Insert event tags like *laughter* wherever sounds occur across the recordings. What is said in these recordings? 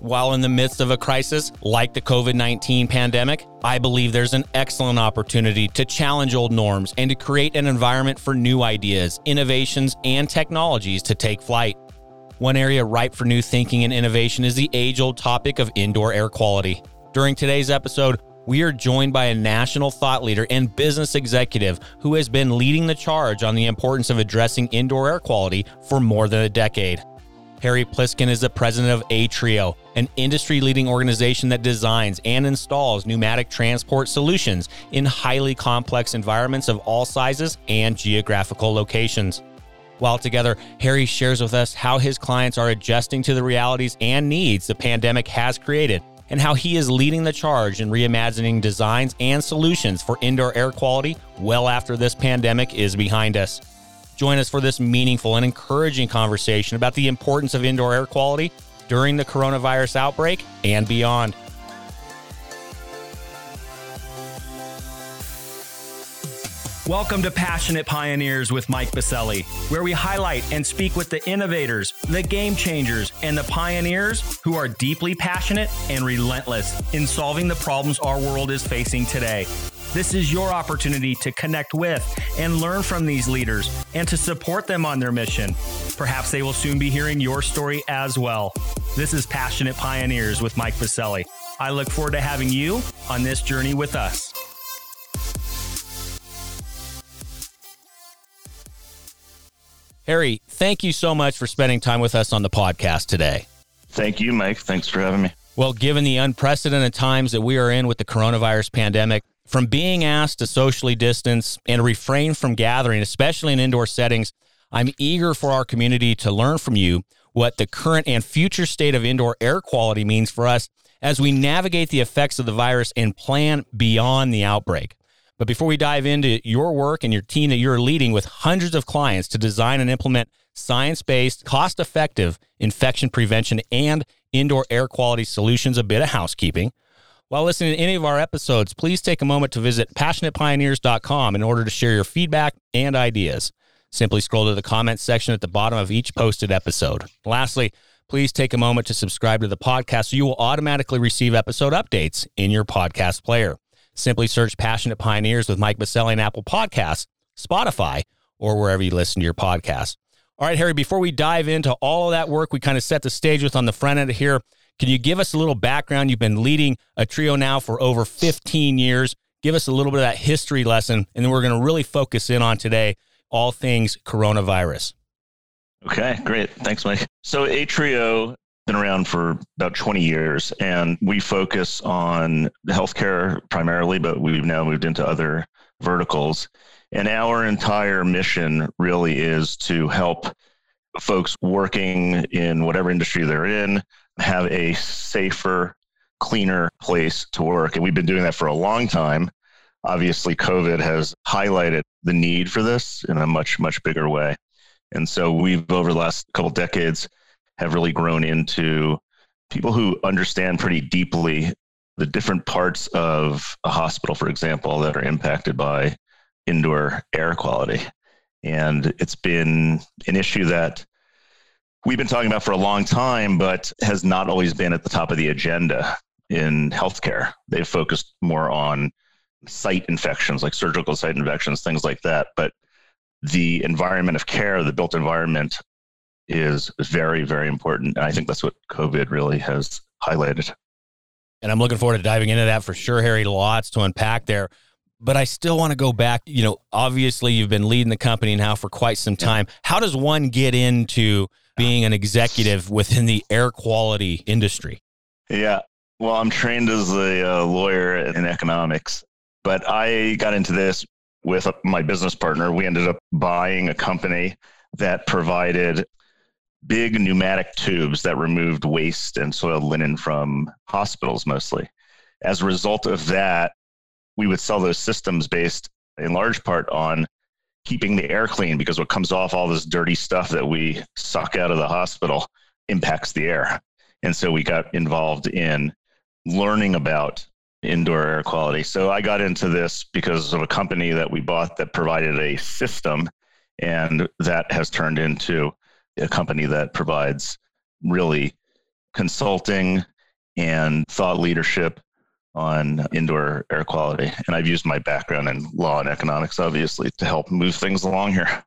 While in the midst of a crisis like the COVID 19 pandemic, I believe there's an excellent opportunity to challenge old norms and to create an environment for new ideas, innovations, and technologies to take flight. One area ripe for new thinking and innovation is the age old topic of indoor air quality. During today's episode, we are joined by a national thought leader and business executive who has been leading the charge on the importance of addressing indoor air quality for more than a decade. Harry Pliskin is the president of Atreo, an industry leading organization that designs and installs pneumatic transport solutions in highly complex environments of all sizes and geographical locations. While together, Harry shares with us how his clients are adjusting to the realities and needs the pandemic has created and how he is leading the charge in reimagining designs and solutions for indoor air quality well after this pandemic is behind us. Join us for this meaningful and encouraging conversation about the importance of indoor air quality during the coronavirus outbreak and beyond. Welcome to Passionate Pioneers with Mike Biselli, where we highlight and speak with the innovators, the game changers, and the pioneers who are deeply passionate and relentless in solving the problems our world is facing today. This is your opportunity to connect with and learn from these leaders and to support them on their mission. Perhaps they will soon be hearing your story as well. This is Passionate Pioneers with Mike Biselli. I look forward to having you on this journey with us. Harry, thank you so much for spending time with us on the podcast today. Thank you, Mike. Thanks for having me. Well, given the unprecedented times that we are in with the coronavirus pandemic, from being asked to socially distance and refrain from gathering, especially in indoor settings, I'm eager for our community to learn from you what the current and future state of indoor air quality means for us as we navigate the effects of the virus and plan beyond the outbreak. But before we dive into your work and your team that you're leading with hundreds of clients to design and implement science based, cost effective infection prevention and indoor air quality solutions, a bit of housekeeping. While listening to any of our episodes, please take a moment to visit passionatepioneers.com in order to share your feedback and ideas. Simply scroll to the comments section at the bottom of each posted episode. Lastly, please take a moment to subscribe to the podcast so you will automatically receive episode updates in your podcast player. Simply search Passionate Pioneers with Mike Biselli and Apple Podcasts, Spotify, or wherever you listen to your podcasts. All right, Harry, before we dive into all of that work we kind of set the stage with on the front end here, can you give us a little background? You've been leading Atreo now for over 15 years. Give us a little bit of that history lesson, and then we're going to really focus in on today all things coronavirus. Okay, great. Thanks, Mike. So, Atreo been around for about 20 years, and we focus on healthcare primarily, but we've now moved into other verticals. And our entire mission really is to help folks working in whatever industry they're in have a safer, cleaner place to work. And we've been doing that for a long time. Obviously, COVID has highlighted the need for this in a much, much bigger way. And so we've, over the last couple decades, have really grown into people who understand pretty deeply the different parts of a hospital, for example, that are impacted by indoor air quality. And it's been an issue that we've been talking about for a long time, but has not always been at the top of the agenda in healthcare. They've focused more on site infections, like surgical site infections, things like that. But the environment of care, the built environment, is very, very important. And I think that's what COVID really has highlighted. And I'm looking forward to diving into that for sure, Harry. Lots to unpack there. But I still want to go back. You know, obviously, you've been leading the company now for quite some time. How does one get into being an executive within the air quality industry? Yeah. Well, I'm trained as a uh, lawyer in economics, but I got into this with my business partner. We ended up buying a company that provided big pneumatic tubes that removed waste and soiled linen from hospitals mostly. As a result of that, we would sell those systems based in large part on keeping the air clean because what comes off all this dirty stuff that we suck out of the hospital impacts the air. And so we got involved in learning about indoor air quality. So I got into this because of a company that we bought that provided a system, and that has turned into a company that provides really consulting and thought leadership on indoor air quality. And I've used my background in law and economics, obviously, to help move things along here.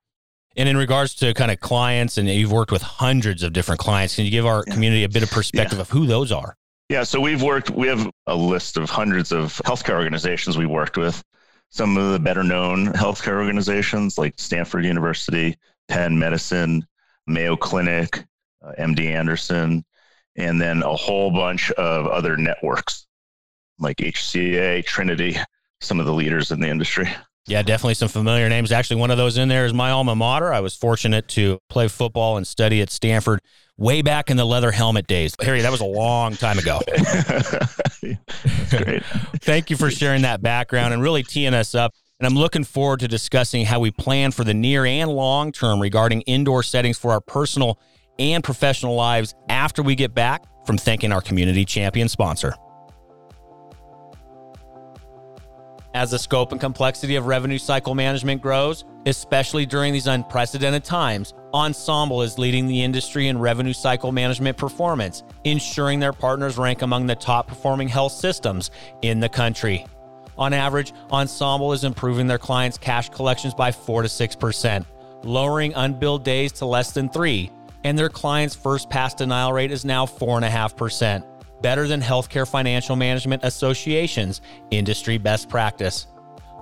And in regards to kind of clients, and you've worked with hundreds of different clients, can you give our community a bit of perspective yeah. of who those are? Yeah, so we've worked, we have a list of hundreds of healthcare organizations we've worked with. Some of the better known healthcare organizations like Stanford University, Penn Medicine, Mayo Clinic, uh, MD Anderson, and then a whole bunch of other networks like HCA, Trinity, some of the leaders in the industry. Yeah, definitely some familiar names. Actually, one of those in there is my alma mater. I was fortunate to play football and study at Stanford way back in the leather helmet days. Harry, that was a long time ago. *laughs* great. Thank you for *laughs* sharing that background and really teeing us up. And I'm looking forward to discussing how we plan for the near and long term regarding indoor settings for our personal and professional lives after we get back from thanking our community champion sponsor. As the scope and complexity of revenue cycle management grows, especially during these unprecedented times, Ensemble is leading the industry in revenue cycle management performance, ensuring their partners rank among the top performing health systems in the country. On average, Ensemble is improving their clients' cash collections by 4 to 6%, lowering unbilled days to less than 3, and their clients' first pass denial rate is now 4.5% better than Healthcare Financial Management Association's industry best practice.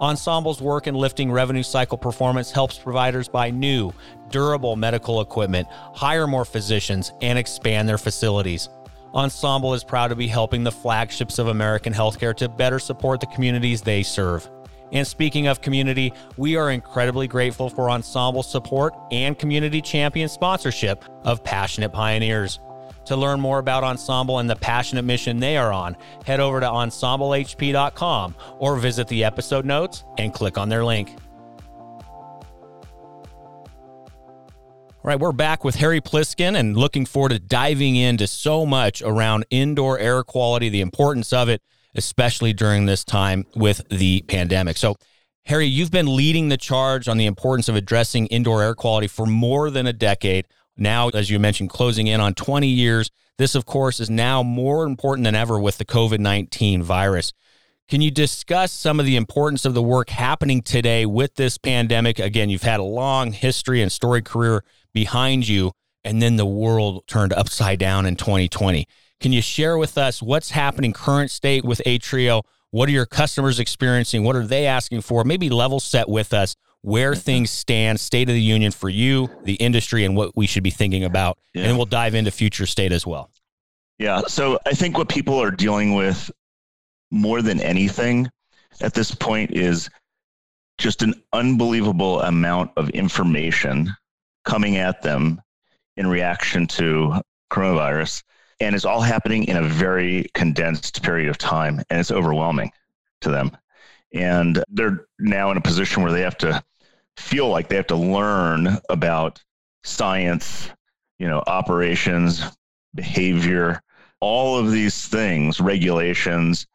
Ensemble's work in lifting revenue cycle performance helps providers buy new, durable medical equipment, hire more physicians, and expand their facilities. Ensemble is proud to be helping the flagships of American healthcare to better support the communities they serve. And speaking of community, we are incredibly grateful for Ensemble support and community champion sponsorship of Passionate Pioneers. To learn more about Ensemble and the passionate mission they are on, head over to ensemblehp.com or visit the episode notes and click on their link. All right, we're back with Harry Pliskin and looking forward to diving into so much around indoor air quality, the importance of it, especially during this time with the pandemic. So, Harry, you've been leading the charge on the importance of addressing indoor air quality for more than a decade. Now, as you mentioned, closing in on 20 years. This, of course, is now more important than ever with the COVID 19 virus. Can you discuss some of the importance of the work happening today with this pandemic? Again, you've had a long history and story career behind you, and then the world turned upside down in 2020. Can you share with us what's happening current state with Atreo? What are your customers experiencing? What are they asking for? Maybe level set with us where mm-hmm. things stand, state of the union for you, the industry, and what we should be thinking about. Yeah. And we'll dive into future state as well. Yeah. So I think what people are dealing with more than anything at this point is just an unbelievable amount of information coming at them in reaction to coronavirus. And it's all happening in a very condensed period of time. And it's overwhelming to them. And they're now in a position where they have to feel like they have to learn about science, you know, operations, behavior, all of these things, regulations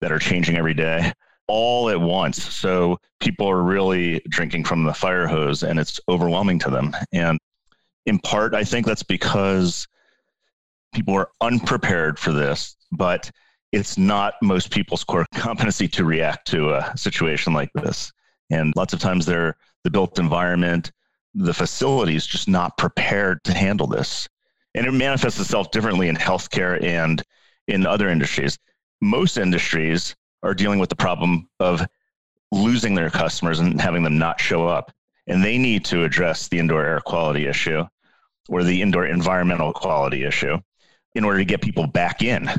that are changing every day, all at once. So people are really drinking from the fire hose and it's overwhelming to them. And in part, I think that's because people are unprepared for this, but it's not most people's core competency to react to a situation like this. And lots of times they're the built environment, the facility is just not prepared to handle this. And it manifests itself differently in healthcare and in other industries. Most industries are dealing with the problem of losing their customers and having them not show up. And they need to address the indoor air quality issue or the indoor environmental quality issue in order to get people back in.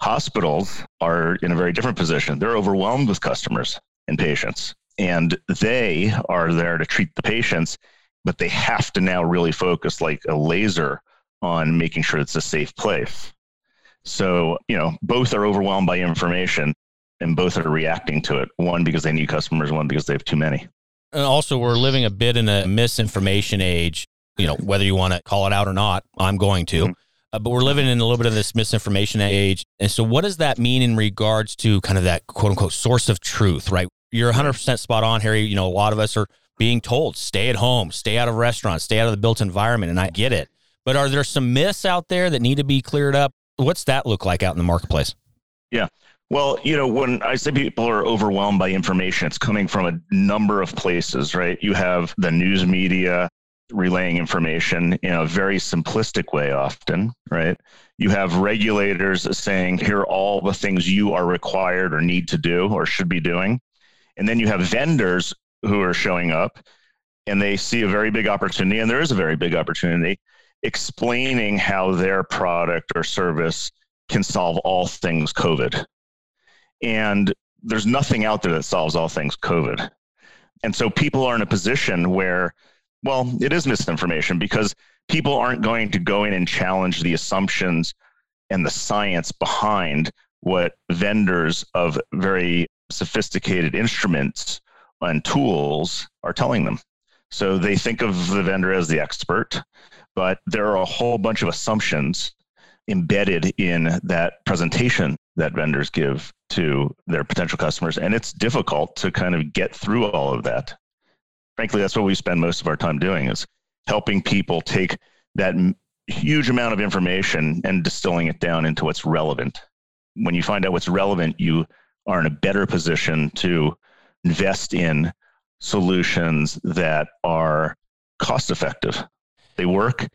Hospitals are in a very different position. They're overwhelmed with customers and patients and they are there to treat the patients but they have to now really focus like a laser on making sure it's a safe place. So you know both are overwhelmed by information and both are reacting to it one because they need customers one because they have too many. And also we're living a bit in a misinformation age you know whether you want to call it out or not i'm going to mm-hmm. uh, but we're living in a little bit of this misinformation age. And so what does that mean in regards to kind of that quote unquote source of truth right you're 100% spot on, Harry. You know, a lot of us are being told stay at home, stay out of restaurants, stay out of the built environment. And I get it. But are there some myths out there that need to be cleared up? What's that look like out in the marketplace? Yeah. Well, you know, when I say people are overwhelmed by information, it's coming from a number of places, right? You have the news media relaying information in a very simplistic way, often, right? You have regulators saying, here are all the things you are required or need to do or should be doing. And then you have vendors who are showing up and they see a very big opportunity, and there is a very big opportunity explaining how their product or service can solve all things COVID. And there's nothing out there that solves all things COVID. And so people are in a position where, well, it is misinformation because people aren't going to go in and challenge the assumptions and the science behind what vendors of very sophisticated instruments and tools are telling them. So they think of the vendor as the expert, but there are a whole bunch of assumptions embedded in that presentation that vendors give to their potential customers. And it's difficult to kind of get through all of that. Frankly, that's what we spend most of our time doing is helping people take that huge amount of information and distilling it down into what's relevant. When you find out what's relevant, you are in a better position to invest in solutions that are cost effective. They work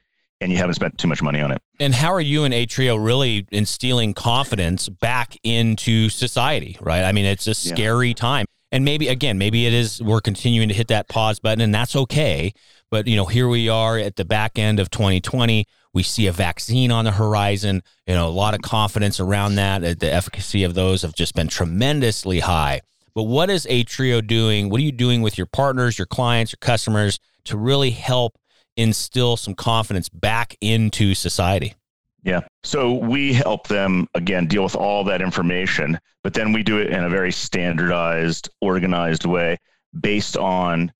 and you haven't spent too much money on it. And how are you and Atreo really instilling confidence back into society, right? I mean, it's a scary yeah. time. And maybe again, maybe it is we're continuing to hit that pause button and that's okay. But you know, here we are at the back end of 2020. We see a vaccine on the horizon. You know, a lot of confidence around that. The efficacy of those have just been tremendously high. But what is Atreo doing? What are you doing with your partners, your clients, your customers to really help instill some confidence back into society? Yeah. So we help them again deal with all that information, but then we do it in a very standardized, organized way based on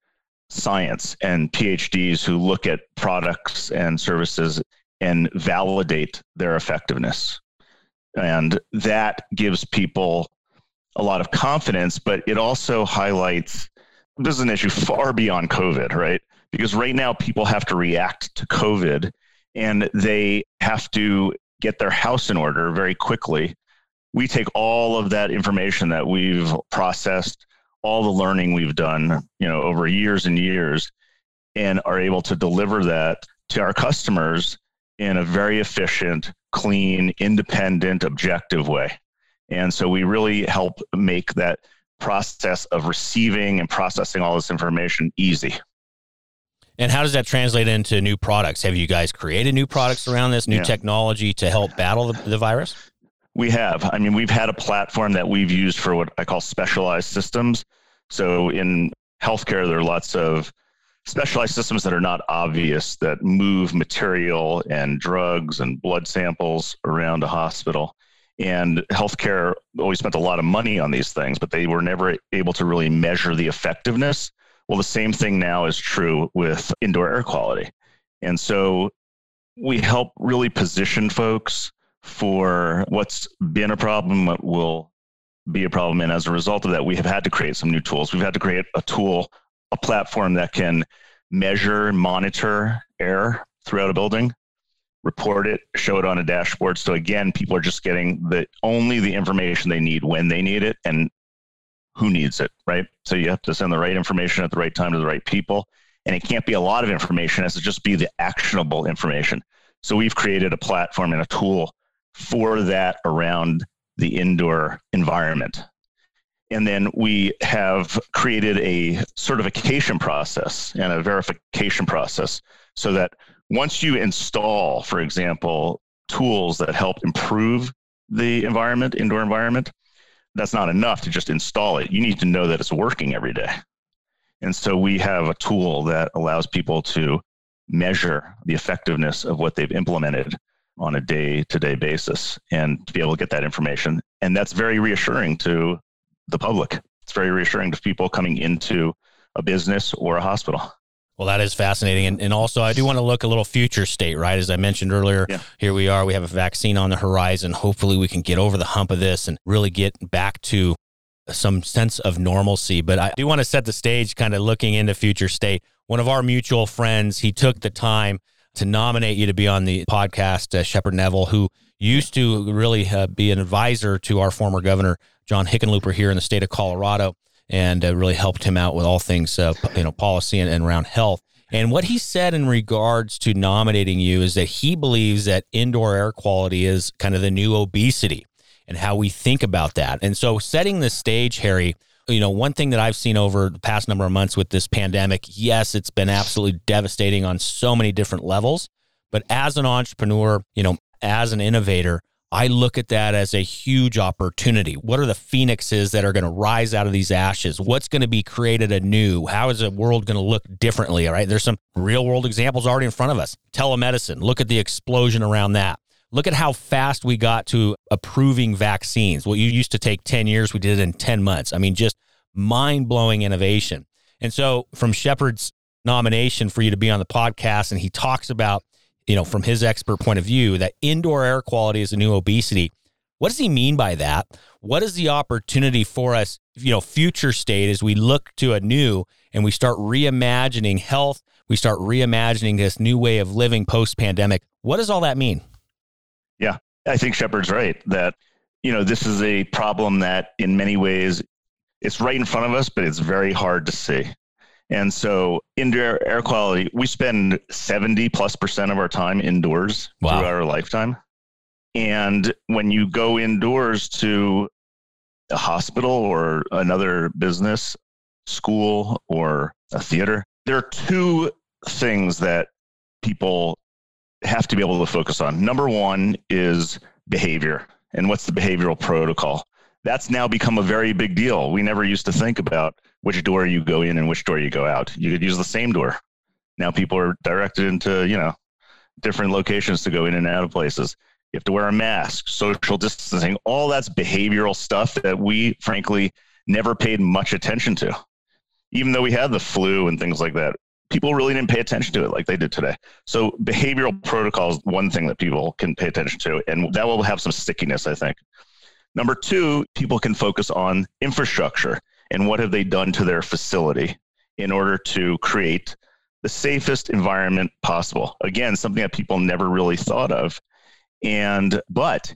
science and PhDs who look at products and services and validate their effectiveness. And that gives people a lot of confidence, but it also highlights this is an issue far beyond COVID, right? Because right now people have to react to COVID and they have to get their house in order very quickly. We take all of that information that we've processed, all the learning we've done, you know, over years and years, and are able to deliver that to our customers in a very efficient, clean, independent, objective way. And so we really help make that process of receiving and processing all this information easy. And how does that translate into new products? Have you guys created new products around this new yeah. technology to help battle the, the virus? We have. I mean, we've had a platform that we've used for what I call specialized systems. So in healthcare, there are lots of specialized systems that are not obvious that move material and drugs and blood samples around a hospital and healthcare always spent a lot of money on these things, but they were never able to really measure the effectiveness. Well, the same thing now is true with indoor air quality. And so we help really position folks for what's been a problem, what will be a problem. And as a result of that, we have had to create some new tools. We've had to create a tool, a platform that can measure, monitor air throughout a building report it, show it on a dashboard. So again, people are just getting the only the information they need when they need it and who needs it, right? So you have to send the right information at the right time to the right people. And it can't be a lot of information, it has to just be the actionable information. So we've created a platform and a tool for that around the indoor environment. And then we have created a certification process and a verification process so that once you install, for example, tools that help improve the environment, indoor environment, that's not enough to just install it. You need to know that it's working every day. And so we have a tool that allows people to measure the effectiveness of what they've implemented on a day to day basis and to be able to get that information. And that's very reassuring to the public. It's very reassuring to people coming into a business or a hospital. Well, that is fascinating. And, and also, I do want to look a little future state, right? As I mentioned earlier, yeah. here we are. We have a vaccine on the horizon. Hopefully, we can get over the hump of this and really get back to some sense of normalcy. But I do want to set the stage, kind of looking into future state. One of our mutual friends, he took the time to nominate you to be on the podcast, uh, Shepard Neville, who used to really uh, be an advisor to our former governor, John Hickenlooper, here in the state of Colorado, and uh, really helped him out with all things, uh, you know, policy and, and around health. And what he said in regards to nominating you is that he believes that indoor air quality is kind of the new obesity and how we think about that. And so, setting the stage, Harry, you know, one thing that I've seen over the past number of months with this pandemic, yes, it's been absolutely devastating on so many different levels. But as an entrepreneur, you know, as an innovator, I look at that as a huge opportunity. What are the phoenixes that are going to rise out of these ashes? What's going to be created anew? How is the world going to look differently? All right. There's some real world examples already in front of us. Telemedicine, look at the explosion around that. Look at how fast we got to approving vaccines. What you used to take 10 years, we did it in 10 months. I mean, just mind blowing innovation. And so, from Shepard's nomination for you to be on the podcast, and he talks about you know, from his expert point of view, that indoor air quality is a new obesity. What does he mean by that? What is the opportunity for us, you know, future state as we look to a new and we start reimagining health, we start reimagining this new way of living post pandemic? What does all that mean? Yeah, I think Shepard's right that, you know, this is a problem that in many ways it's right in front of us, but it's very hard to see. And so indoor air quality, we spend 70 plus percent of our time indoors wow. throughout our lifetime. And when you go indoors to a hospital or another business, school, or a theater, there are two things that people have to be able to focus on. Number one is behavior. And what's the behavioral protocol? That's now become a very big deal. We never used to think about which door you go in and which door you go out. You could use the same door. Now people are directed into, you know, different locations to go in and out of places. You have to wear a mask, social distancing, all that's behavioral stuff that we frankly never paid much attention to. Even though we had the flu and things like that, people really didn't pay attention to it like they did today. So behavioral protocol is one thing that people can pay attention to, and that will have some stickiness, I think. Number two, people can focus on infrastructure and what have they done to their facility in order to create the safest environment possible. Again, something that people never really thought of. And, but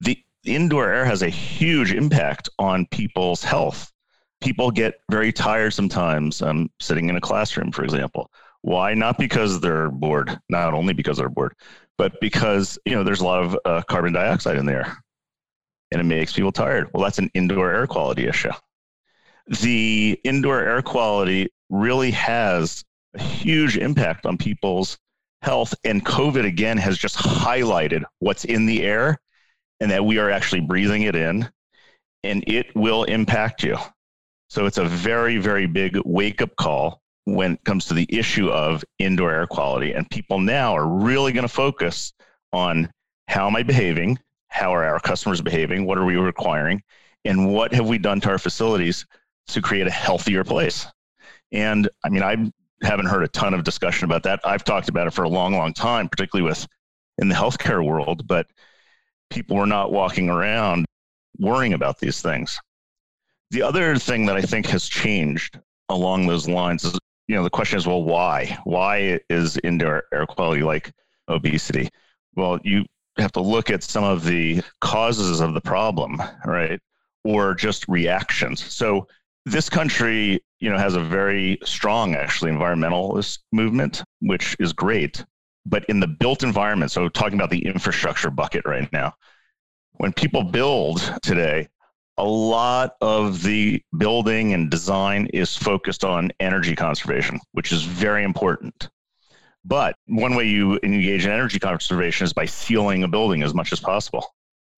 the indoor air has a huge impact on people's health. People get very tired sometimes um, sitting in a classroom, for example. Why? Not because they're bored, not only because they're bored, but because, you know, there's a lot of uh, carbon dioxide in the air and it makes people tired. Well, that's an indoor air quality issue the indoor air quality really has a huge impact on people's health. And COVID, again, has just highlighted what's in the air and that we are actually breathing it in, and it will impact you. So it's a very, very big wake up call when it comes to the issue of indoor air quality. And people now are really going to focus on how am I behaving? How are our customers behaving? What are we requiring? And what have we done to our facilities to create a healthier place. And I mean, I haven't heard a ton of discussion about that. I've talked about it for a long, long time, particularly with in the healthcare world, but people were not walking around worrying about these things. The other thing that I think has changed along those lines is, you know, the question is, well, why? Why is indoor air quality like obesity? Well, you have to look at some of the causes of the problem, right? Or just reactions. So this country, you know, has a very strong, actually, environmentalist movement, which is great. But in the built environment, so talking about the infrastructure bucket right now, when people build today, a lot of the building and design is focused on energy conservation, which is very important. But one way you engage in energy conservation is by sealing a building as much as possible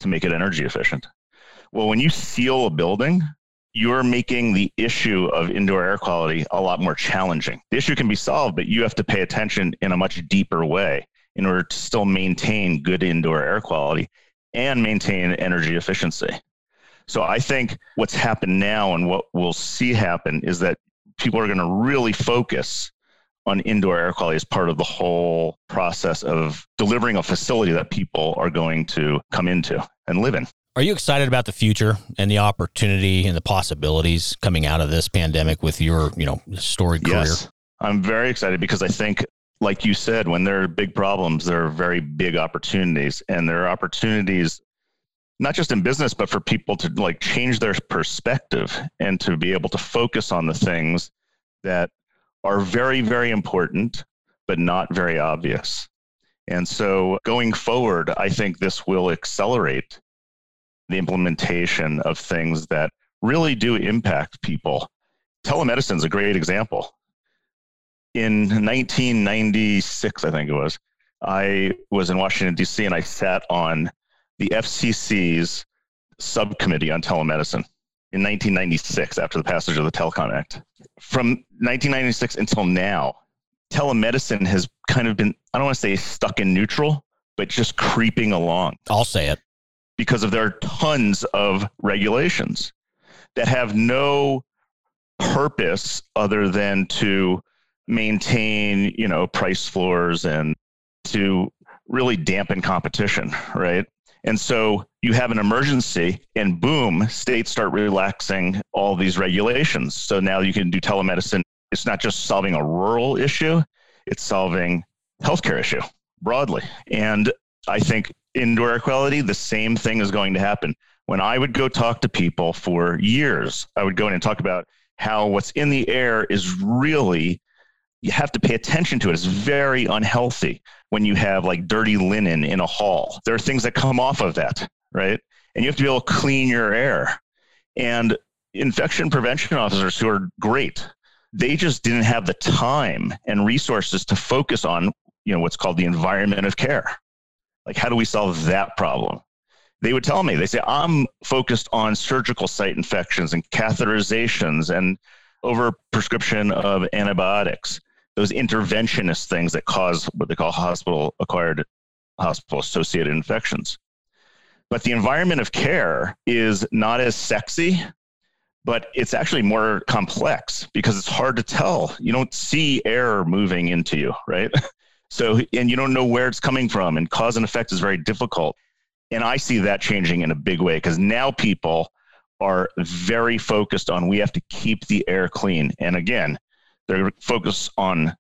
to make it energy efficient. Well, when you seal a building, you're making the issue of indoor air quality a lot more challenging. The issue can be solved, but you have to pay attention in a much deeper way in order to still maintain good indoor air quality and maintain energy efficiency. So I think what's happened now and what we'll see happen is that people are going to really focus on indoor air quality as part of the whole process of delivering a facility that people are going to come into and live in. Are you excited about the future and the opportunity and the possibilities coming out of this pandemic with your, you know, storied career? Yes, I'm very excited because I think like you said, when there are big problems, there are very big opportunities. And there are opportunities not just in business, but for people to like change their perspective and to be able to focus on the things that are very, very important, but not very obvious. And so going forward, I think this will accelerate the implementation of things that really do impact people. Telemedicine is a great example. In 1996, I think it was, I was in Washington, D.C., and I sat on the FCC's subcommittee on telemedicine in 1996 after the passage of the Telecom Act. From 1996 until now, telemedicine has kind of been, I don't want to say stuck in neutral, but just creeping along. I'll say it. Because of there are tons of regulations that have no purpose other than to maintain, you know, price floors and to really dampen competition, right? And so you have an emergency, and boom, states start relaxing all these regulations. So now you can do telemedicine. It's not just solving a rural issue, it's solving healthcare issue broadly. And I think indoor air quality, the same thing is going to happen. When I would go talk to people for years, I would go in and talk about how what's in the air is really you have to pay attention to it. It's very unhealthy when you have like dirty linen in a hall. There are things that come off of that, right? And you have to be able to clean your air. And infection prevention officers who are great, they just didn't have the time and resources to focus on, you know, what's called the environment of care. Like, how do we solve that problem? They would tell me, they say, I'm focused on surgical site infections and catheterizations and over prescription of antibiotics those interventionist things that cause what they call hospital acquired hospital associated infections. But the environment of care is not as sexy, but it's actually more complex because it's hard to tell. You don't see air moving into you, right? *laughs* So, and you don't know where it's coming from, and cause and effect is very difficult. And I see that changing in a big way because now people are very focused on we have to keep the air clean. And again, they're focused on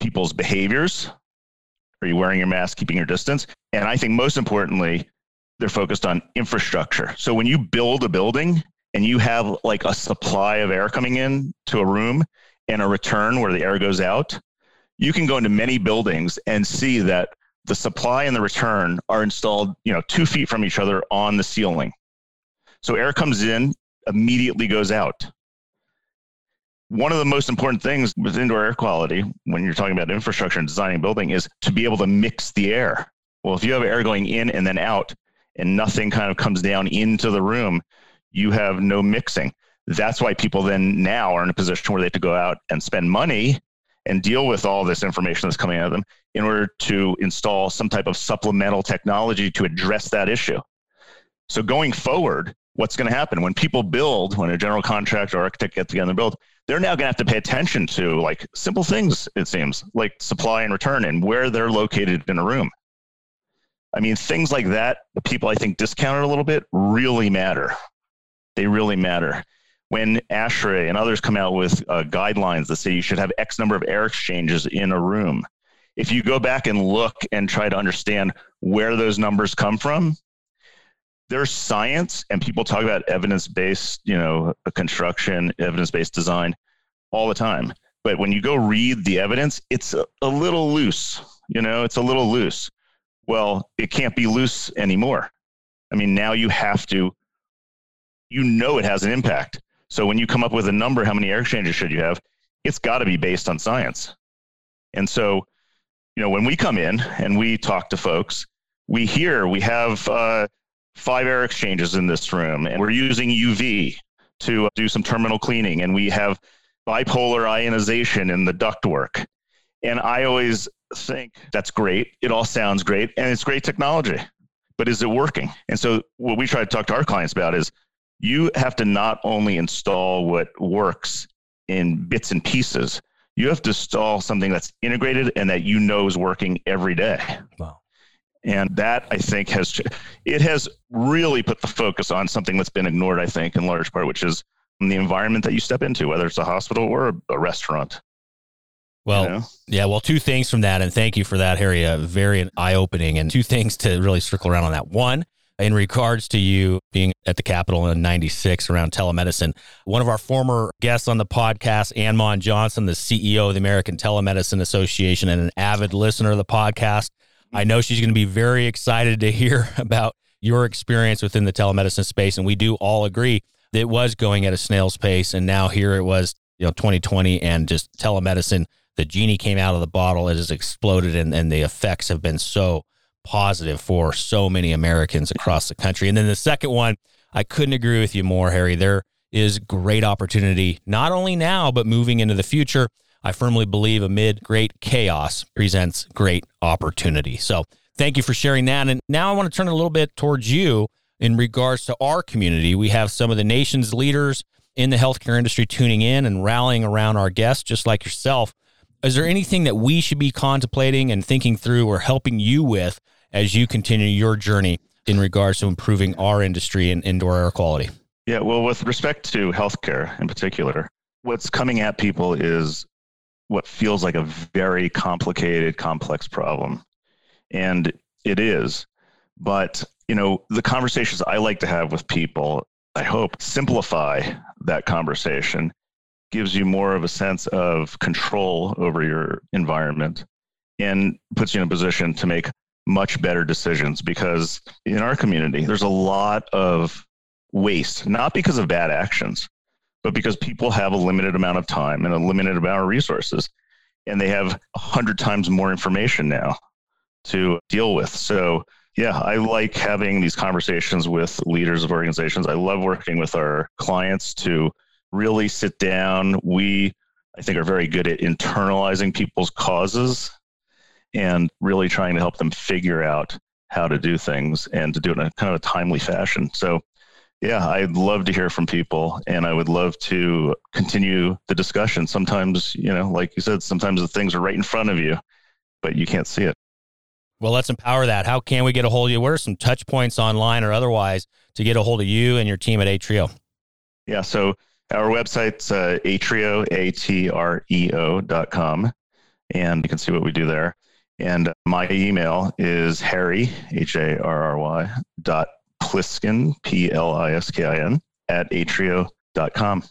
people's behaviors. Are you wearing your mask, keeping your distance? And I think most importantly, they're focused on infrastructure. So when you build a building and you have like a supply of air coming in to a room and a return where the air goes out, you can go into many buildings and see that the supply and the return are installed, you know, two feet from each other on the ceiling. So air comes in, immediately goes out one of the most important things with indoor air quality when you're talking about infrastructure and designing a building is to be able to mix the air. Well, if you have air going in and then out and nothing kind of comes down into the room, you have no mixing. That's why people then now are in a position where they have to go out and spend money and deal with all this information that's coming out of them in order to install some type of supplemental technology to address that issue. So going forward, what's going to happen when people build, when a general contractor or architect get together and build, they're now going to have to pay attention to like simple things, it seems, like supply and return and where they're located in a room. I mean, things like that, the people I think discounted a little bit really matter. They really matter. When ASHRAE and others come out with uh, guidelines that say you should have X number of air exchanges in a room, if you go back and look and try to understand where those numbers come from, there's science and people talk about evidence-based you know construction evidence-based design all the time. But when you go read the evidence it's a, a, little loose you know it's a little loose. Well it can't be loose anymore. I mean now you have to you know it has an impact so when you come up with a number how many air exchanges should you have it's got to be based on science and so you know when we come in and we talk to folks we hear we have uh, five air exchanges in this room, and we're using UV to do some terminal cleaning, and we have bipolar ionization in the ductwork. And I always think that's great. It all sounds great, and it's great technology, but is it working? And so, what we try to talk to our clients about is you have to not only install what works in bits and pieces, you have to install something that's integrated and that you know is working every day. Wow. And that I think has it has really put the focus on something that's been ignored, I think, in large part, which is the environment that you step into, whether it's a hospital or a restaurant. Well, you know? yeah, well, two things from that, and thank you for that, Harry. Uh, very eye opening, and two things to really circle around on that. One, in regards to you being at the Capitol in 96 around telemedicine. One of our former guests on the podcast, Ann Mond Johnson, the CEO of the American Telemedicine Association and an avid listener of the podcast. I know she's going to be very excited to hear *laughs* about your experience within the telemedicine space. And we do all agree that it was going at a snail's pace. And now here it was, you know, 2020 and just telemedicine. The genie came out of the bottle. It has exploded and, and the effects have been so positive for so many Americans across the country. And then the second one, I couldn't agree with you more, Harry. There is great opportunity, not only now, but moving into the future. I firmly believe amid great chaos presents great opportunity. So thank you for sharing that. And now I want to turn a little bit towards you in regards to our community. We have some of the nation's leaders in the healthcare industry tuning in and rallying around our guests, just like yourself. Is there anything that we should be contemplating and thinking through or helping you with as you continue your journey in regards to improving our industry and indoor air quality? Yeah, well, with respect to healthcare in particular, what's coming at people is what feels like a very complicated, complex problem. And it is. But, you know, the conversations I like to have with people, I hope simplify that conversation, gives you more of a sense of control over your environment and puts you in a position to make much better decisions because in our community, there's a lot of waste, not because of bad actions, but because people have a limited amount of time and a limited amount of resources. And they have a hundred times more information now to deal with. So, yeah, I like having these conversations with leaders of organizations. I love working with our clients to really sit down. We, I think, are very good at internalizing people's causes and really trying to help them figure out how to do things and to do it in a kind of a timely fashion. So, yeah, I'd love to hear from people and I would love to continue the discussion. Sometimes, you know, like you said, sometimes the things are right in front of you, but you can't see it. Well, let's empower that. How can we get a hold of you? What are some touch points online or otherwise to get a hold of you and your team at Atreo? Yeah, so our website's uh, atreo, A-T-R-E-O dot com, and you can see what we do there. And my email is harry, H A R R Y, dot pliskin, P L I S K I N, at atreo.com.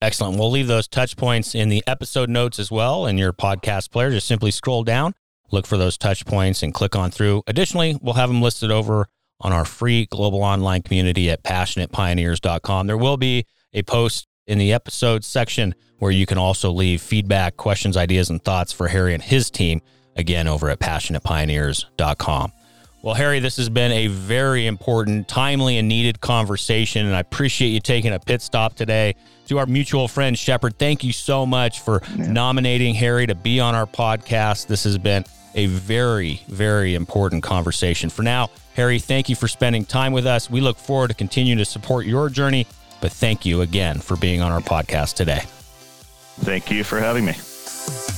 Excellent. We'll leave those touch points in the episode notes as well in your podcast player. Just simply scroll down, look for those touch points, and click on through. Additionally, we'll have them listed over on our free global online community at passionatepioneers.com. There will be a post in the episode section where you can also leave feedback, questions, ideas, and thoughts for Harry and his team again over at passionatepioneers.com. Well, Harry, this has been a very important, timely, and needed conversation, and I appreciate you taking a pit stop today. To our mutual friend Shepard, thank you so much for yeah. nominating Harry to be on our podcast. This has been a very, very important conversation. For now, Harry, thank you for spending time with us. We look forward to continuing to support your journey, but thank you again for being on our podcast today. Thank you for having me.